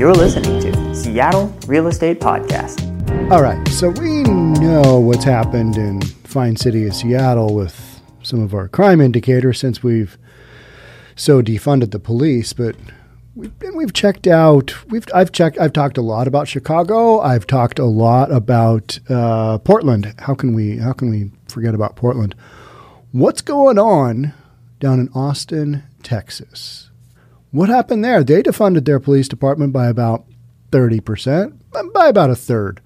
You're listening to Seattle Real Estate Podcast. All right, so we know what's happened in fine city of Seattle with some of our crime indicators since we've so defunded the police, but we've been, we've checked out. We've I've checked. I've talked a lot about Chicago. I've talked a lot about uh, Portland. How can we how can we forget about Portland? What's going on down in Austin, Texas? What happened there? They defunded their police department by about 30%, by about a third.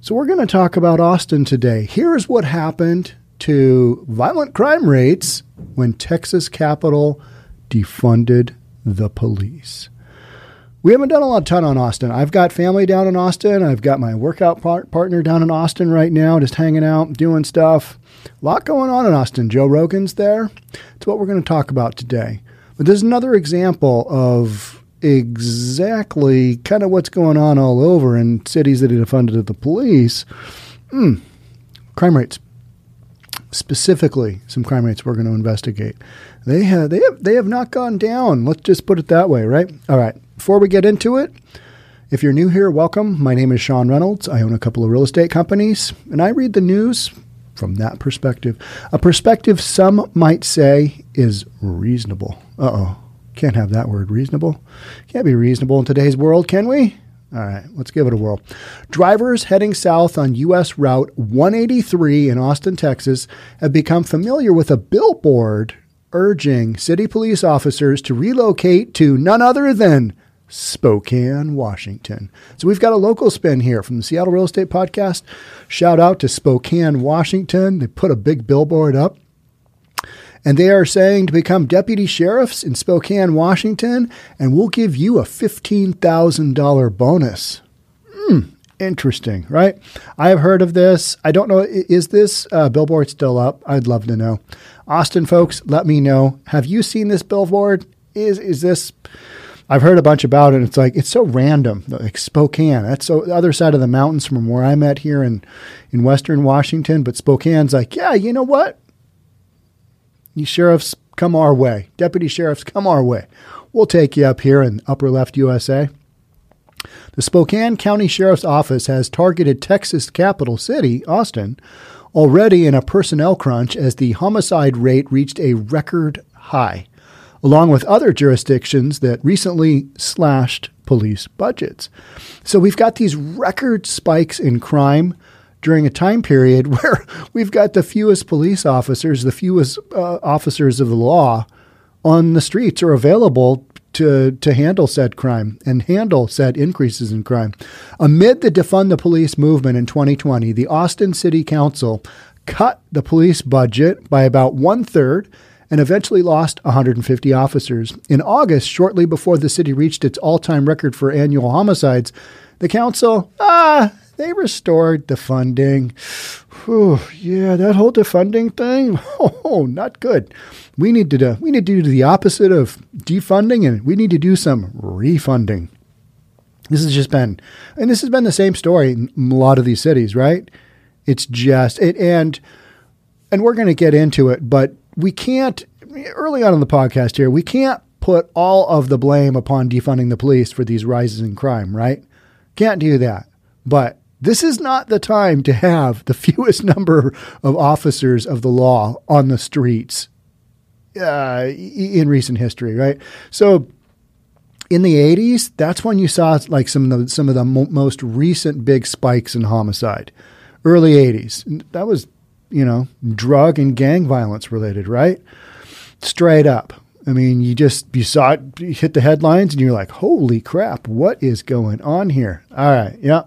So we're going to talk about Austin today. Here's what happened to violent crime rates when Texas Capital defunded the police. We haven't done a lot of ton on Austin. I've got family down in Austin. I've got my workout par- partner down in Austin right now, just hanging out, doing stuff. A lot going on in Austin. Joe Rogan's there. It's what we're going to talk about today. But there's another example of exactly kind of what's going on all over in cities that have funded the police. Mm, crime rates. Specifically, some crime rates we're going to investigate. They have, they have they have not gone down. Let's just put it that way, right? All right. Before we get into it, if you're new here, welcome. My name is Sean Reynolds. I own a couple of real estate companies, and I read the news from that perspective. A perspective some might say is reasonable. Uh oh. Can't have that word reasonable. Can't be reasonable in today's world, can we? All right, let's give it a whirl. Drivers heading south on U.S. Route 183 in Austin, Texas, have become familiar with a billboard urging city police officers to relocate to none other than Spokane, Washington. So we've got a local spin here from the Seattle Real Estate Podcast. Shout out to Spokane, Washington. They put a big billboard up. And they are saying to become deputy sheriffs in Spokane, Washington, and we'll give you a $15,000 bonus. Hmm, interesting, right? I have heard of this. I don't know. Is this uh, billboard still up? I'd love to know. Austin folks, let me know. Have you seen this billboard? Is is this I've heard a bunch about it. It's like it's so random. Like Spokane, that's so the other side of the mountains from where I'm at here in in Western Washington. But Spokane's like, yeah, you know what? You sheriffs come our way. Deputy sheriffs come our way. We'll take you up here in Upper Left USA. The Spokane County Sheriff's Office has targeted Texas capital city, Austin, already in a personnel crunch as the homicide rate reached a record high along with other jurisdictions that recently slashed police budgets. So we've got these record spikes in crime during a time period where we've got the fewest police officers, the fewest uh, officers of the law on the streets are available to, to handle said crime and handle said increases in crime. Amid the defund the police movement in 2020, the Austin City Council cut the police budget by about one third and eventually lost 150 officers. In August, shortly before the city reached its all time record for annual homicides, the council, ah, they restored the funding. Whew, yeah, that whole defunding thing, oh, not good. We need to do, we need to do the opposite of defunding, and we need to do some refunding. This has just been, and this has been the same story in a lot of these cities, right? It's just it, and and we're going to get into it, but we can't, early on in the podcast here, we can't put all of the blame upon defunding the police for these rises in crime, right? Can't do that. But this is not the time to have the fewest number of officers of the law on the streets uh, in recent history, right? So in the 80s, that's when you saw like some of the some of the mo- most recent big spikes in homicide. Early 80s. That was you know, drug and gang violence related, right? Straight up. I mean, you just you saw it you hit the headlines and you're like, "Holy crap, what is going on here?" All right, yeah.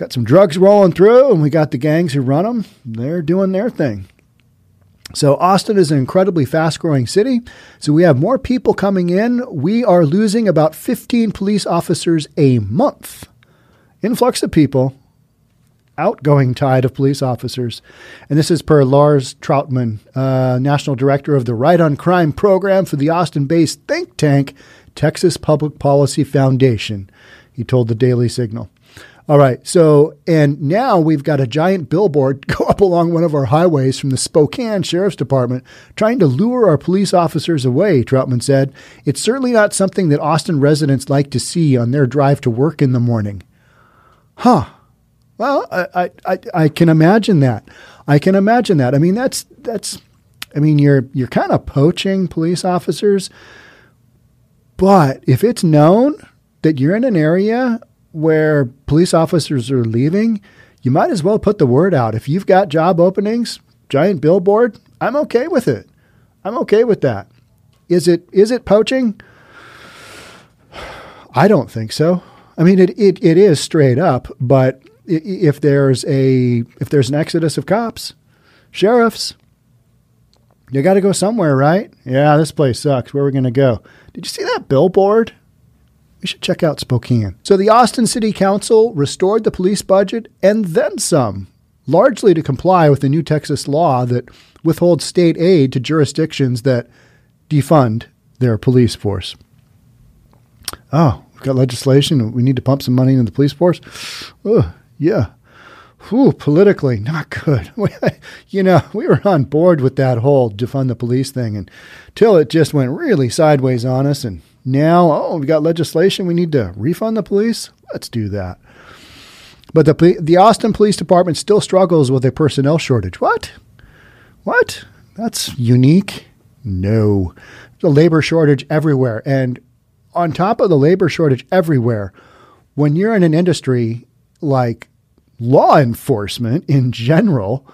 Got some drugs rolling through and we got the gangs who run them. They're doing their thing. So Austin is an incredibly fast-growing city. So we have more people coming in. We are losing about 15 police officers a month. Influx of people outgoing tide of police officers. And this is per Lars Trautman, uh, National Director of the Right on Crime program for the Austin based think tank, Texas Public Policy Foundation. He told the Daily Signal. All right. So, and now we've got a giant billboard go up along one of our highways from the Spokane Sheriff's Department trying to lure our police officers away, Trautman said. It's certainly not something that Austin residents like to see on their drive to work in the morning. Huh. Well, I, I, I can imagine that. I can imagine that. I mean, that's, that's, I mean, you're, you're kind of poaching police officers, but if it's known that you're in an area where police officers are leaving, you might as well put the word out. If you've got job openings, giant billboard, I'm okay with it. I'm okay with that. Is it is it poaching? I don't think so. I mean, it, it, it is straight up, but if there's a if there's an exodus of cops, sheriffs, you got to go somewhere, right? Yeah, this place sucks. Where are we going to go? Did you see that billboard? We should check out Spokane. So the Austin City Council restored the police budget and then some, largely to comply with the new Texas law that withholds state aid to jurisdictions that defund their police force. Oh, we've got legislation. We need to pump some money into the police force. Yeah. Whew, politically, not good. you know, we were on board with that whole defund the police thing until it just went really sideways on us and now, oh, we got legislation. We need to refund the police. Let's do that. But the the Austin Police Department still struggles with a personnel shortage. What? What? That's unique. No, the labor shortage everywhere, and on top of the labor shortage everywhere, when you're in an industry like law enforcement in general,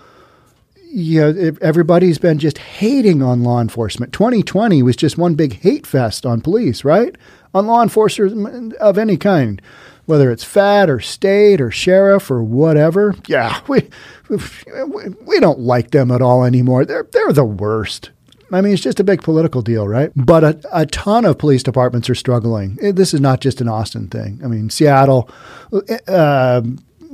you know, everybody's been just hating on law enforcement. 2020 was just one big hate fest on police, right? On law enforcement of any kind, whether it's fat or state or sheriff or whatever. Yeah, we, we don't like them at all anymore. They're, they're the worst. I mean, it's just a big political deal, right? But a, a ton of police departments are struggling. This is not just an Austin thing. I mean, Seattle, uh,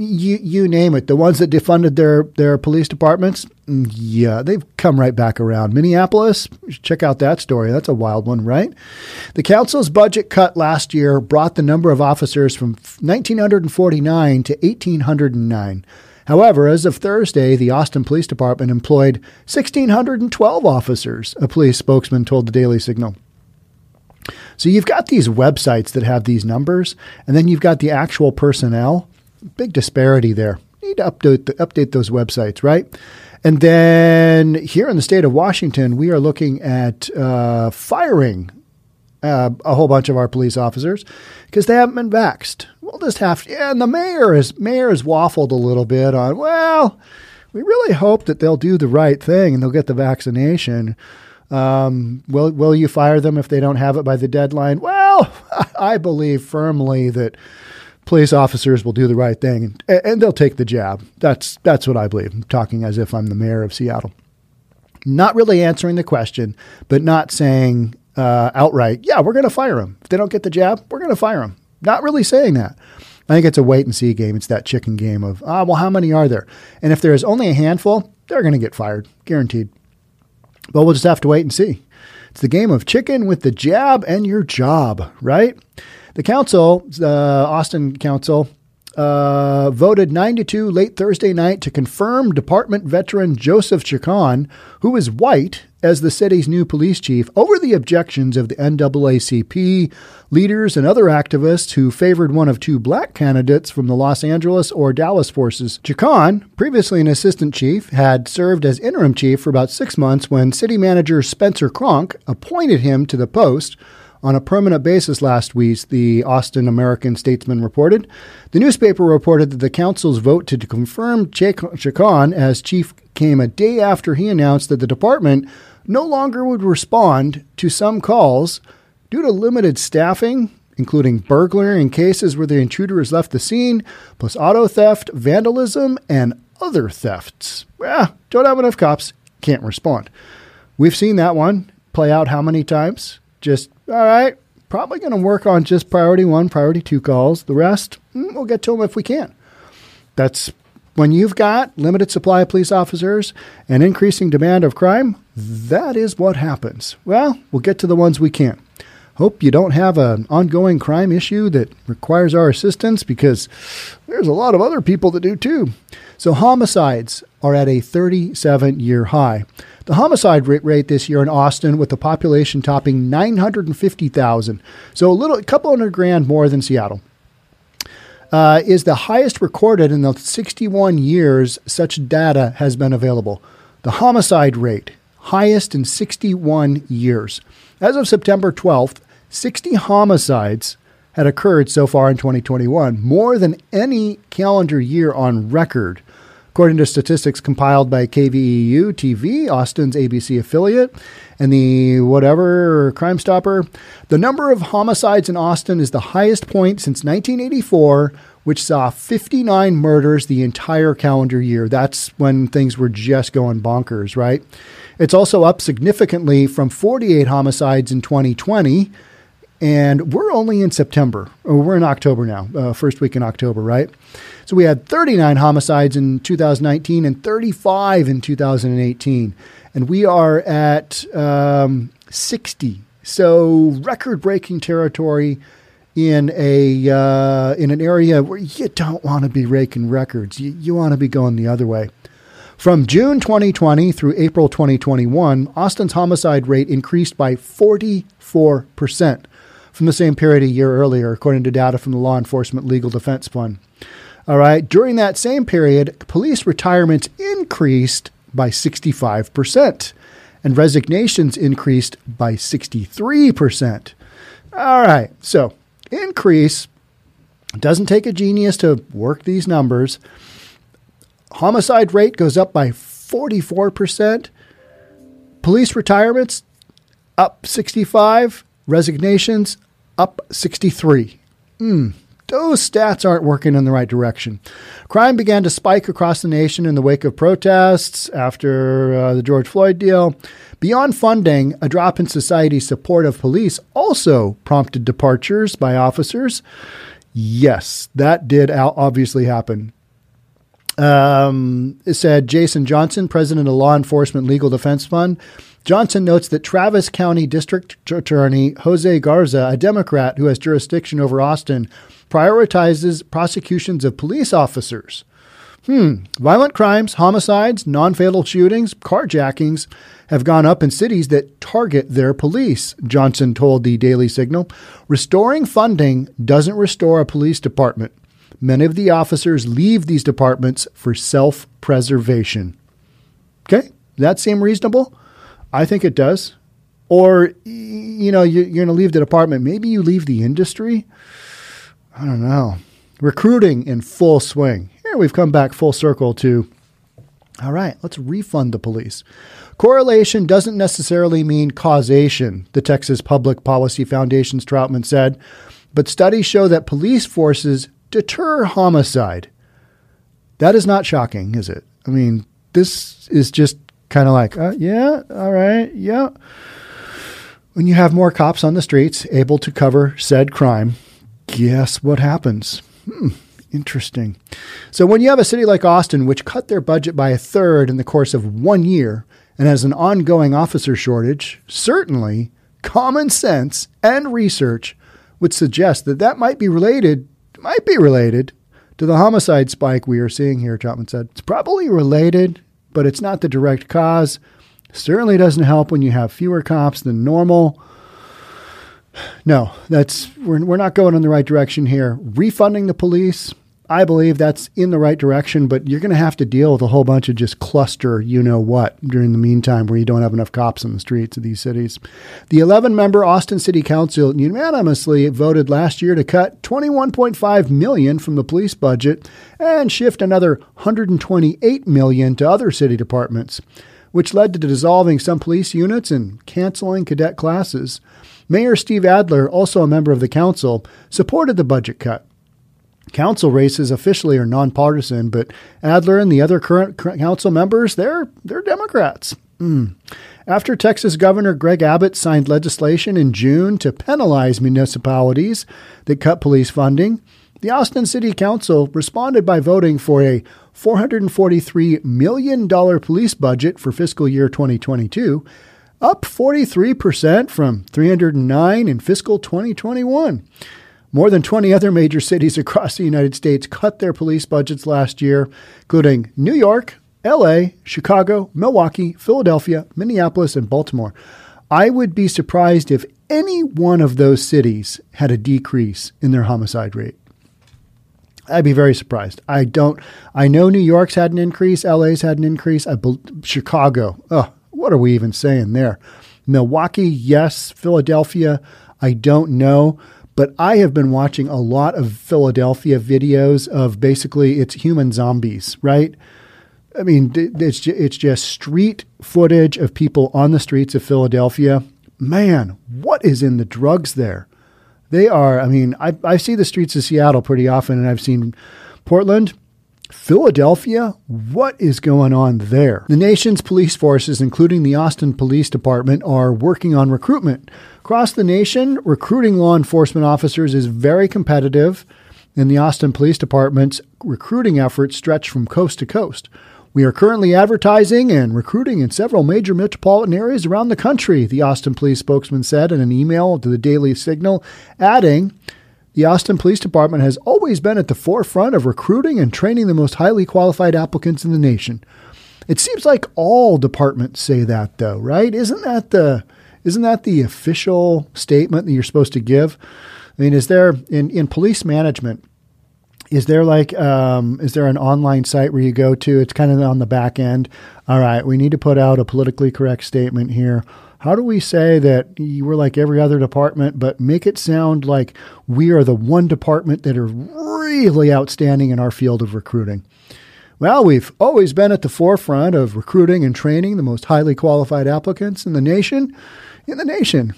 you you name it. The ones that defunded their their police departments, mm, yeah, they've come right back around. Minneapolis, check out that story. That's a wild one, right? The council's budget cut last year brought the number of officers from 1949 to 1809. However, as of Thursday, the Austin Police Department employed 1,612 officers, a police spokesman told the Daily Signal. So you've got these websites that have these numbers, and then you've got the actual personnel big disparity there. need to update the, update those websites, right? And then here in the state of Washington, we are looking at uh, firing uh, a whole bunch of our police officers because they haven't been vaxxed. We'll just have to, yeah, and the mayor is mayor has waffled a little bit on. Well, we really hope that they'll do the right thing and they'll get the vaccination. Um, will will you fire them if they don't have it by the deadline? Well, I believe firmly that police officers will do the right thing and, and they'll take the jab. That's that's what I believe. I'm talking as if I'm the mayor of Seattle. Not really answering the question, but not saying uh, outright, yeah, we're going to fire them. If they don't get the jab, we're going to fire them. Not really saying that. I think it's a wait and see game. It's that chicken game of, ah, well, how many are there? And if there's only a handful, they're going to get fired, guaranteed. But we'll just have to wait and see. It's the game of chicken with the jab and your job, right? The council, the Austin Council, uh, voted 9 to 2 late Thursday night to confirm department veteran Joseph Chacon, who is white, as the city's new police chief over the objections of the NAACP, leaders, and other activists who favored one of two black candidates from the Los Angeles or Dallas forces. Chacon, previously an assistant chief, had served as interim chief for about six months when city manager Spencer Cronk appointed him to the post on a permanent basis last week, the Austin American Statesman reported. The newspaper reported that the council's vote to confirm Chacon as chief came a day after he announced that the department no longer would respond to some calls due to limited staffing, including burglary in cases where the intruder has left the scene, plus auto theft, vandalism, and other thefts. Yeah, don't have enough cops, can't respond. We've seen that one play out how many times? Just all right, probably going to work on just priority one, priority two calls. The rest, mm, we'll get to them if we can. That's when you've got limited supply of police officers and increasing demand of crime, that is what happens. Well, we'll get to the ones we can. Hope you don't have an ongoing crime issue that requires our assistance because there's a lot of other people that do too. So, homicides are at a 37 year high. The homicide rate this year in Austin, with the population topping 950,000, so a little, a couple hundred grand more than Seattle, uh, is the highest recorded in the 61 years such data has been available. The homicide rate, highest in 61 years. As of September 12th, 60 homicides had occurred so far in 2021, more than any calendar year on record. According to statistics compiled by KVUE TV, Austin's ABC affiliate, and the whatever Crime Stopper, the number of homicides in Austin is the highest point since 1984, which saw 59 murders the entire calendar year. That's when things were just going bonkers, right? It's also up significantly from 48 homicides in 2020 and we're only in September, or we're in October now, uh, first week in October, right? So we had 39 homicides in 2019 and 35 in 2018, and we are at um, 60. So record-breaking territory in a uh, in an area where you don't want to be raking records. You, you want to be going the other way. From June 2020 through April 2021, Austin's homicide rate increased by 44 percent from the same period a year earlier, according to data from the Law Enforcement Legal Defense Fund. All right, during that same period, police retirements increased by 65%, and resignations increased by 63%. All right, so increase doesn't take a genius to work these numbers. Homicide rate goes up by 44%. Police retirements up 65 resignations up 63. Mm, those stats aren't working in the right direction. Crime began to spike across the nation in the wake of protests after uh, the George Floyd deal. Beyond funding, a drop in society's support of police also prompted departures by officers. Yes, that did obviously happen. Um, it said Jason Johnson, president of Law Enforcement Legal Defense Fund, Johnson notes that Travis County District Attorney Jose Garza, a Democrat who has jurisdiction over Austin, prioritizes prosecutions of police officers. Hmm. Violent crimes, homicides, non fatal shootings, carjackings have gone up in cities that target their police, Johnson told the Daily Signal. Restoring funding doesn't restore a police department. Many of the officers leave these departments for self preservation. Okay, that seem reasonable? I think it does. Or, you know, you're, going to leave the department. Maybe you leave the industry. I don't know. Recruiting in full swing. Here we've come back full circle to all right, let's refund the police. Correlation doesn't necessarily mean causation, the Texas Public Policy Foundation's Trautman said, but studies show that police forces deter homicide. That is not shocking, is it? I mean, this is just kind of like, uh, yeah, all right, yeah. When you have more cops on the streets able to cover said crime, guess what happens? Hmm, interesting. So, when you have a city like Austin, which cut their budget by a third in the course of one year and has an ongoing officer shortage, certainly common sense and research would suggest that that might be related, might be related to the homicide spike we are seeing here, Chapman said. It's probably related but it's not the direct cause. Certainly doesn't help when you have fewer cops than normal. No, that's we're, we're not going in the right direction here. Refunding the police, I believe that's in the right direction, but you're going to have to deal with a whole bunch of just cluster, you know what, during the meantime, where you don't have enough cops in the streets of these cities. The 11 member Austin City Council unanimously voted last year to cut 21.5 million from the police budget and shift another 128 million to other city departments, which led to dissolving some police units and canceling cadet classes. Mayor Steve Adler, also a member of the council, supported the budget cut. Council races officially are nonpartisan, but Adler and the other current council members, they're they're Democrats. Mm. After Texas Governor Greg Abbott signed legislation in June to penalize municipalities that cut police funding, the Austin City Council responded by voting for a $443 million police budget for fiscal year 2022 up 43% from 309 in fiscal 2021. More than 20 other major cities across the United States cut their police budgets last year, including New York, LA, Chicago, Milwaukee, Philadelphia, Minneapolis, and Baltimore. I would be surprised if any one of those cities had a decrease in their homicide rate. I'd be very surprised. I don't. I know New York's had an increase. LA's had an increase. I Chicago. Oh, what are we even saying there? Milwaukee, yes. Philadelphia, I don't know. But I have been watching a lot of Philadelphia videos of basically it's human zombies, right? I mean, it's it's just street footage of people on the streets of Philadelphia. Man, what is in the drugs there? They are. I mean, I I see the streets of Seattle pretty often, and I've seen Portland. Philadelphia, what is going on there? The nation's police forces, including the Austin Police Department, are working on recruitment. Across the nation, recruiting law enforcement officers is very competitive, and the Austin Police Department's recruiting efforts stretch from coast to coast. We are currently advertising and recruiting in several major metropolitan areas around the country, the Austin police spokesman said in an email to the Daily Signal, adding, the Austin Police Department has always been at the forefront of recruiting and training the most highly qualified applicants in the nation. It seems like all departments say that though, right? Isn't that the isn't that the official statement that you're supposed to give? I mean, is there in, in police management, is there like um, is there an online site where you go to? It's kind of on the back end. All right, we need to put out a politically correct statement here. How do we say that we're like every other department, but make it sound like we are the one department that are really outstanding in our field of recruiting? Well, we've always been at the forefront of recruiting and training the most highly qualified applicants in the nation. In the nation.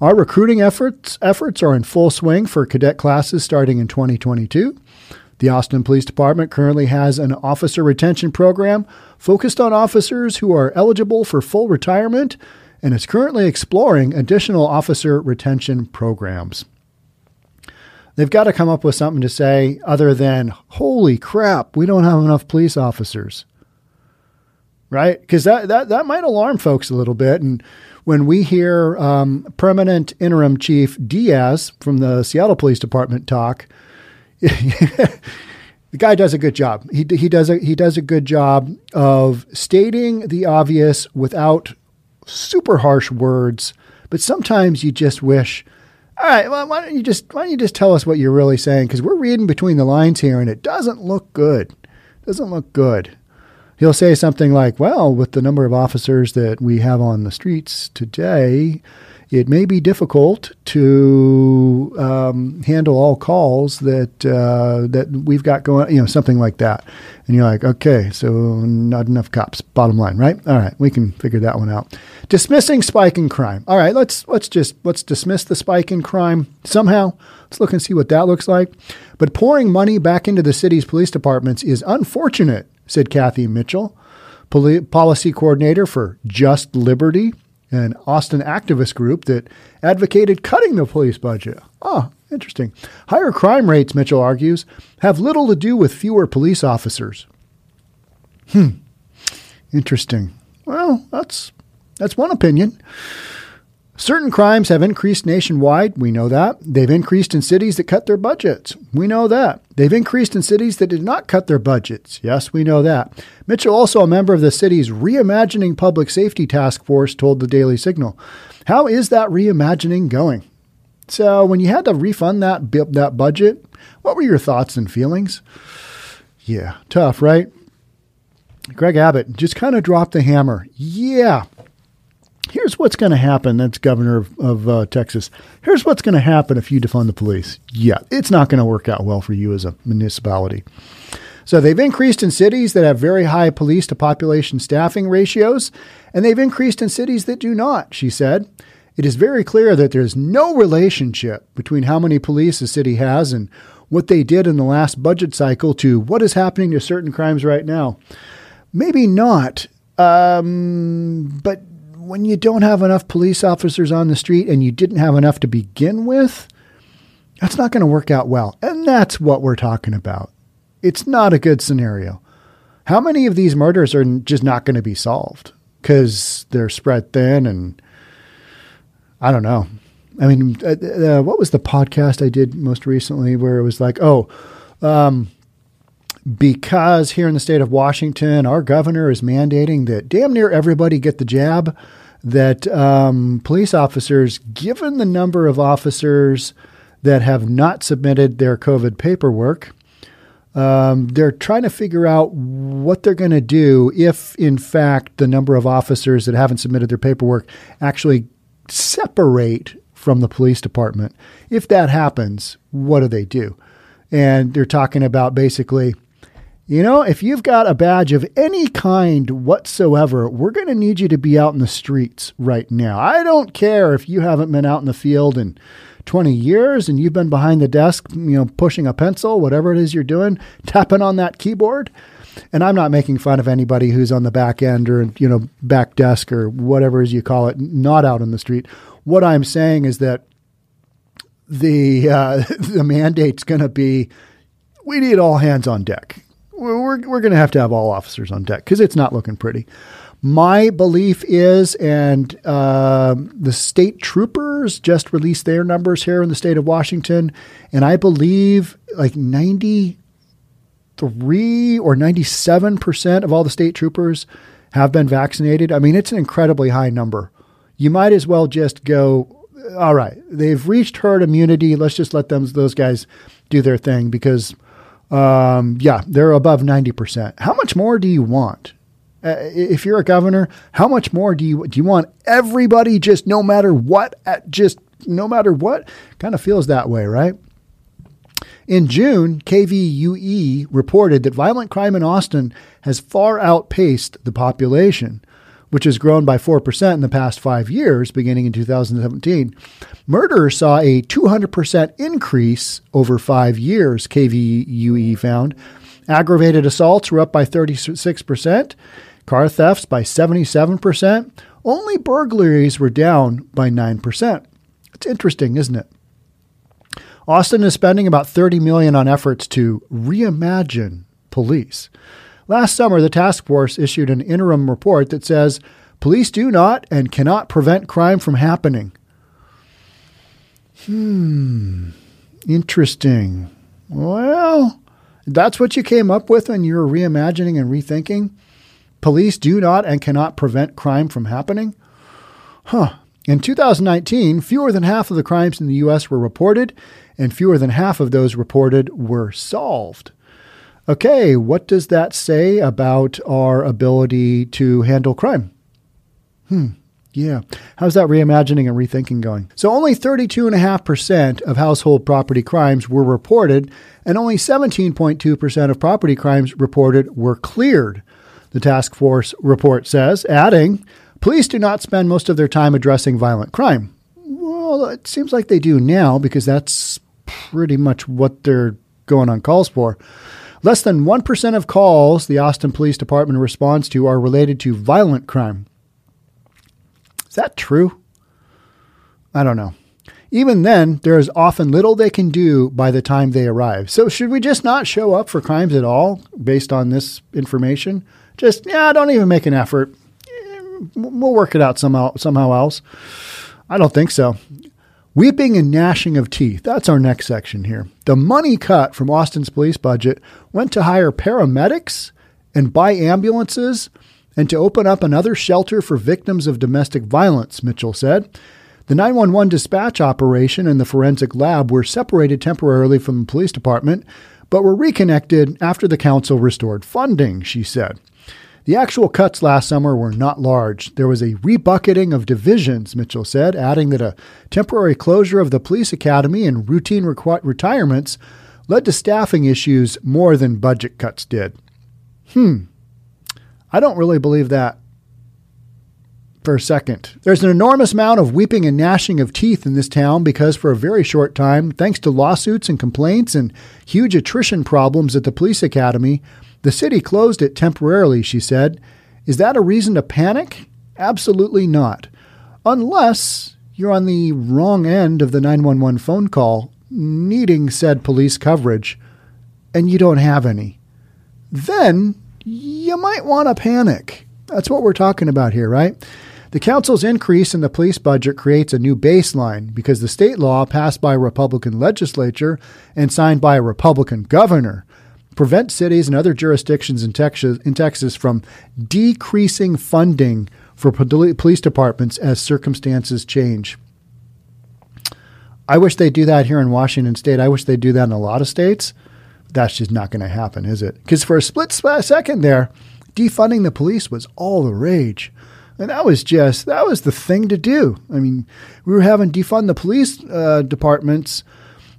Our recruiting efforts efforts are in full swing for cadet classes starting in 2022. The Austin Police Department currently has an officer retention program focused on officers who are eligible for full retirement and is currently exploring additional officer retention programs. They've got to come up with something to say other than, holy crap, we don't have enough police officers. Right? Because that, that, that might alarm folks a little bit. And when we hear um, permanent interim chief Diaz from the Seattle Police Department talk, the guy does a good job. He, he does a he does a good job of stating the obvious without super harsh words, but sometimes you just wish, all right, well, why don't you just why don't you just tell us what you're really saying? Because we're reading between the lines here, and it doesn't look good. It doesn't look good. He'll say something like, "Well, with the number of officers that we have on the streets today, it may be difficult to um, handle all calls that uh, that we've got going. You know, something like that. And you're like, okay, so not enough cops. Bottom line, right? All right, we can figure that one out. Dismissing spike in crime. All right, let's let's just let's dismiss the spike in crime somehow. Let's look and see what that looks like. But pouring money back into the city's police departments is unfortunate, said Kathy Mitchell, policy coordinator for Just Liberty an Austin activist group that advocated cutting the police budget. Ah, interesting. Higher crime rates, Mitchell argues, have little to do with fewer police officers. Hmm. Interesting. Well, that's that's one opinion. Certain crimes have increased nationwide. We know that. They've increased in cities that cut their budgets. We know that. They've increased in cities that did not cut their budgets. Yes, we know that. Mitchell, also a member of the city's Reimagining Public Safety Task Force, told the Daily Signal. How is that reimagining going? So, when you had to refund that, that budget, what were your thoughts and feelings? Yeah, tough, right? Greg Abbott just kind of dropped the hammer. Yeah, here's what's going to happen. That's governor of, of uh, Texas. Here's what's going to happen if you defund the police. Yeah, it's not going to work out well for you as a municipality. So they've increased in cities that have very high police to population staffing ratios, and they've increased in cities that do not, she said. It is very clear that there's no relationship between how many police a city has and what they did in the last budget cycle to what is happening to certain crimes right now. Maybe not, um, but when you don't have enough police officers on the street and you didn't have enough to begin with, that's not going to work out well. And that's what we're talking about. It's not a good scenario. How many of these murders are just not going to be solved? because they're spread thin and I don't know. I mean, uh, uh, what was the podcast I did most recently where it was like, oh, um, because here in the state of Washington, our governor is mandating that damn near everybody get the jab, that um, police officers, given the number of officers that have not submitted their COVID paperwork, um, they're trying to figure out what they're going to do if, in fact, the number of officers that haven't submitted their paperwork actually separate from the police department. If that happens, what do they do? And they're talking about basically, you know, if you've got a badge of any kind whatsoever, we're going to need you to be out in the streets right now. I don't care if you haven't been out in the field in 20 years and you've been behind the desk, you know, pushing a pencil, whatever it is you're doing, tapping on that keyboard. And I'm not making fun of anybody who's on the back end or, you know, back desk or whatever as you call it, not out in the street. What I'm saying is that the uh, the mandate's going to be we need all hands on deck. We're, we're going to have to have all officers on deck because it's not looking pretty. My belief is, and uh, the state troopers just released their numbers here in the state of Washington, and I believe like 93 or 97 percent of all the state troopers have been vaccinated. I mean, it's an incredibly high number. You might as well just go, all right, they've reached herd immunity. Let's just let them those guys do their thing because, um, yeah, they're above 90%. How much more do you want? Uh, if you're a governor, how much more do you do you want everybody just no matter what at just no matter what? Kind of feels that way, right? In June, KVUE reported that violent crime in Austin has far outpaced the population, which has grown by 4% in the past five years, beginning in 2017. Murder saw a 200% increase over five years, KVUE found. Aggravated assaults were up by 36% car thefts by 77%. Only burglaries were down by 9%. It's interesting, isn't it? Austin is spending about 30 million on efforts to reimagine police. Last summer, the task force issued an interim report that says police do not and cannot prevent crime from happening. Hmm, interesting. Well, that's what you came up with when you were reimagining and rethinking? Police do not and cannot prevent crime from happening? Huh. In 2019, fewer than half of the crimes in the U.S. were reported, and fewer than half of those reported were solved. Okay, what does that say about our ability to handle crime? Hmm. Yeah. How's that reimagining and rethinking going? So, only 32.5% of household property crimes were reported, and only 17.2% of property crimes reported were cleared the task force report says, adding, Police do not spend most of their time addressing violent crime. Well, it seems like they do now because that's pretty much what they're going on calls for. Less than 1% of calls the Austin Police Department responds to are related to violent crime. Is that true? I don't know. Even then, there is often little they can do by the time they arrive. So, should we just not show up for crimes at all based on this information? Just, yeah, don't even make an effort. Eh, we'll work it out somehow, somehow else. I don't think so. Weeping and gnashing of teeth. That's our next section here. The money cut from Austin's police budget went to hire paramedics and buy ambulances and to open up another shelter for victims of domestic violence, Mitchell said. The 911 dispatch operation and the forensic lab were separated temporarily from the police department, but were reconnected after the council restored funding, she said. The actual cuts last summer were not large. There was a rebucketing of divisions, Mitchell said, adding that a temporary closure of the police academy and routine requ- retirements led to staffing issues more than budget cuts did. Hmm. I don't really believe that for a second. There's an enormous amount of weeping and gnashing of teeth in this town because, for a very short time, thanks to lawsuits and complaints and huge attrition problems at the police academy, the city closed it temporarily, she said. Is that a reason to panic? Absolutely not. Unless you're on the wrong end of the 911 phone call needing said police coverage and you don't have any. Then you might want to panic. That's what we're talking about here, right? The council's increase in the police budget creates a new baseline because the state law passed by a Republican legislature and signed by a Republican governor prevents cities and other jurisdictions in Texas, in Texas from decreasing funding for police departments as circumstances change. I wish they'd do that here in Washington state. I wish they'd do that in a lot of states. That's just not going to happen, is it? Because for a split second there, defunding the police was all the rage. And that was just, that was the thing to do. I mean, we were having defund the police uh, departments,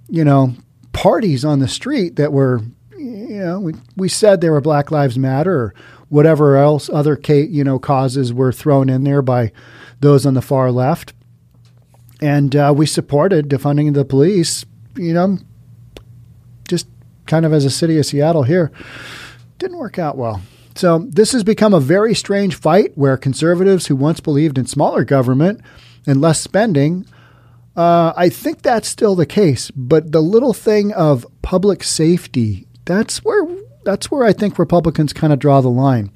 you know, parties on the street that were, you know, we, we said they were Black Lives Matter or whatever else other, you know, causes were thrown in there by those on the far left. And uh, we supported defunding the police, you know, just kind of as a city of Seattle here. Didn't work out well. So, this has become a very strange fight where conservatives who once believed in smaller government and less spending, uh, I think that's still the case. But the little thing of public safety, that's where that's where I think Republicans kind of draw the line.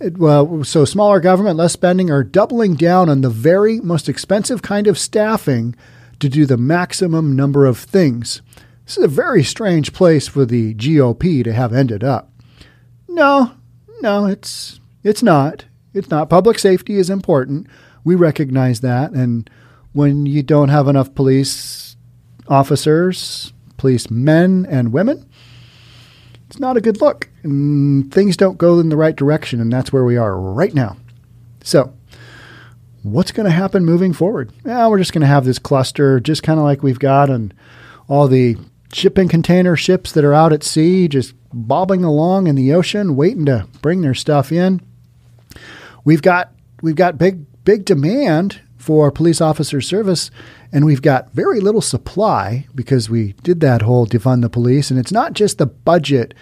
It, well, so smaller government, less spending, are doubling down on the very most expensive kind of staffing to do the maximum number of things. This is a very strange place for the GOP to have ended up. No, no, it's it's not. It's not. Public safety is important. We recognize that. And when you don't have enough police officers, police men and women, it's not a good look. And things don't go in the right direction. And that's where we are right now. So, what's going to happen moving forward? Yeah, we're just going to have this cluster, just kind of like we've got on all the shipping container ships that are out at sea, just bobbing along in the ocean, waiting to bring their stuff in. We've got we've got big big demand for police officer service, and we've got very little supply because we did that whole defund the police, and it's not just the budget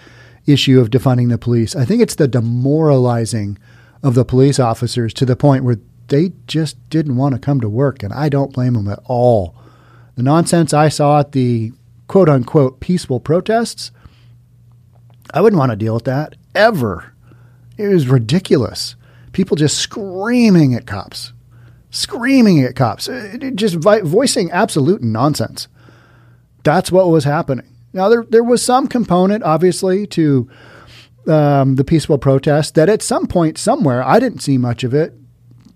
issue of defunding the police. I think it's the demoralizing of the police officers to the point where they just didn't want to come to work, and I don't blame them at all. The nonsense I saw at the quote unquote peaceful protests I wouldn't want to deal with that ever. It was ridiculous. People just screaming at cops, screaming at cops, uh, just voicing absolute nonsense. That's what was happening. Now, there, there was some component, obviously, to um, the peaceful protest that at some point, somewhere, I didn't see much of it,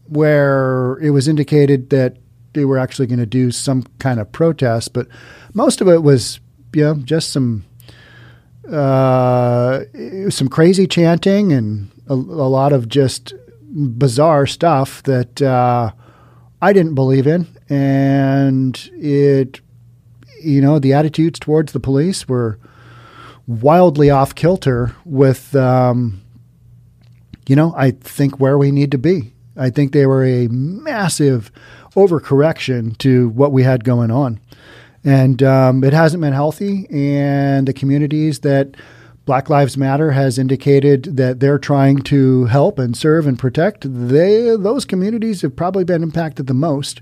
where it was indicated that they were actually going to do some kind of protest. But most of it was, you know, just some uh, some crazy chanting and a, a, lot of just bizarre stuff that uh, I didn't believe in, and it, you know, the attitudes towards the police were wildly off kilter with, um, you know, I think where we need to be. I think they were a massive overcorrection to what we had going on. And um, it hasn't been healthy. And the communities that Black Lives Matter has indicated that they're trying to help and serve and protect, they those communities have probably been impacted the most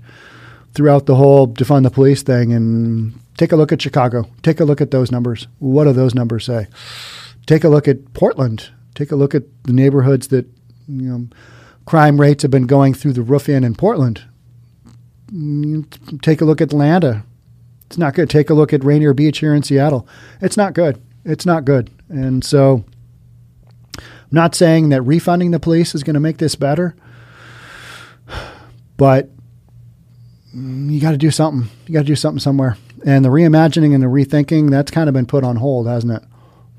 throughout the whole defund the police thing. And take a look at Chicago. Take a look at those numbers. What do those numbers say? Take a look at Portland. Take a look at the neighborhoods that you know crime rates have been going through the roof in in Portland. Take a look at Atlanta. It's not good. Take a look at Rainier Beach here in Seattle. It's not good. It's not good. And so, I'm not saying that refunding the police is going to make this better, but you got to do something. You got to do something somewhere. And the reimagining and the rethinking, that's kind of been put on hold, hasn't it?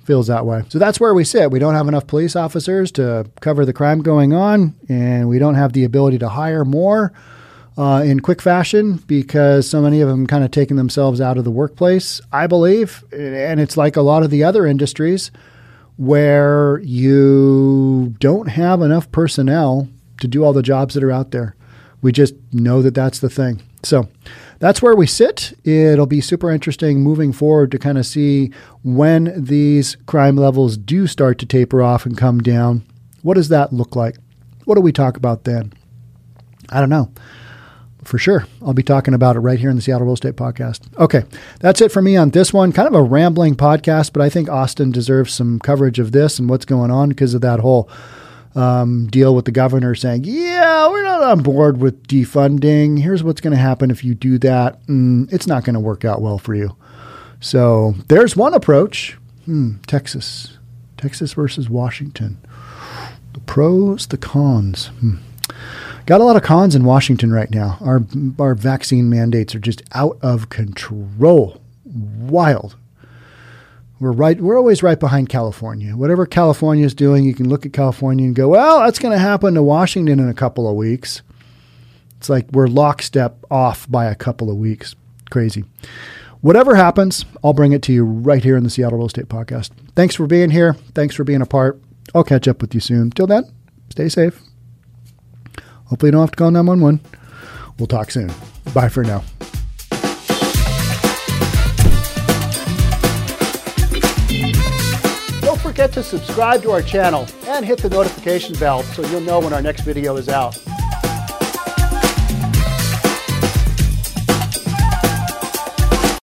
Feels that way. So that's where we sit. We don't have enough police officers to cover the crime going on, and we don't have the ability to hire more uh, in quick fashion because so many of them kind of taking themselves out of the workplace, I believe. And it's like a lot of the other industries where you don't have enough personnel to do all the jobs that are out there. We just know that that's the thing. So that's where we sit. It'll be super interesting moving forward to kind of see when these crime levels do start to taper off and come down. What does that look like? What do we talk about then? I don't know for sure. I'll be talking about it right here in the Seattle Real Estate Podcast. Okay, that's it for me on this one. Kind of a rambling podcast, but I think Austin deserves some coverage of this and what's going on because of that whole um, deal with the governor saying, "Yeah, we're not on board with defunding. Here's what's going to happen if you do that. Mm, it's not going to work out well for you." So there's one approach. Hmm, Texas, Texas versus Washington. The pros, the cons. Hmm. Got a lot of cons in Washington right now. Our our vaccine mandates are just out of control. Wild. We're right. We're always right behind California. Whatever California is doing, you can look at California and go, "Well, that's going to happen to Washington in a couple of weeks." It's like we're lockstep off by a couple of weeks. Crazy. Whatever happens, I'll bring it to you right here in the Seattle Real Estate Podcast. Thanks for being here. Thanks for being a part. I'll catch up with you soon. Till then, stay safe. Hopefully, you don't have to call 911. We'll talk soon. Bye for now. Don't forget to subscribe to our channel and hit the notification bell so you'll know when our next video is out.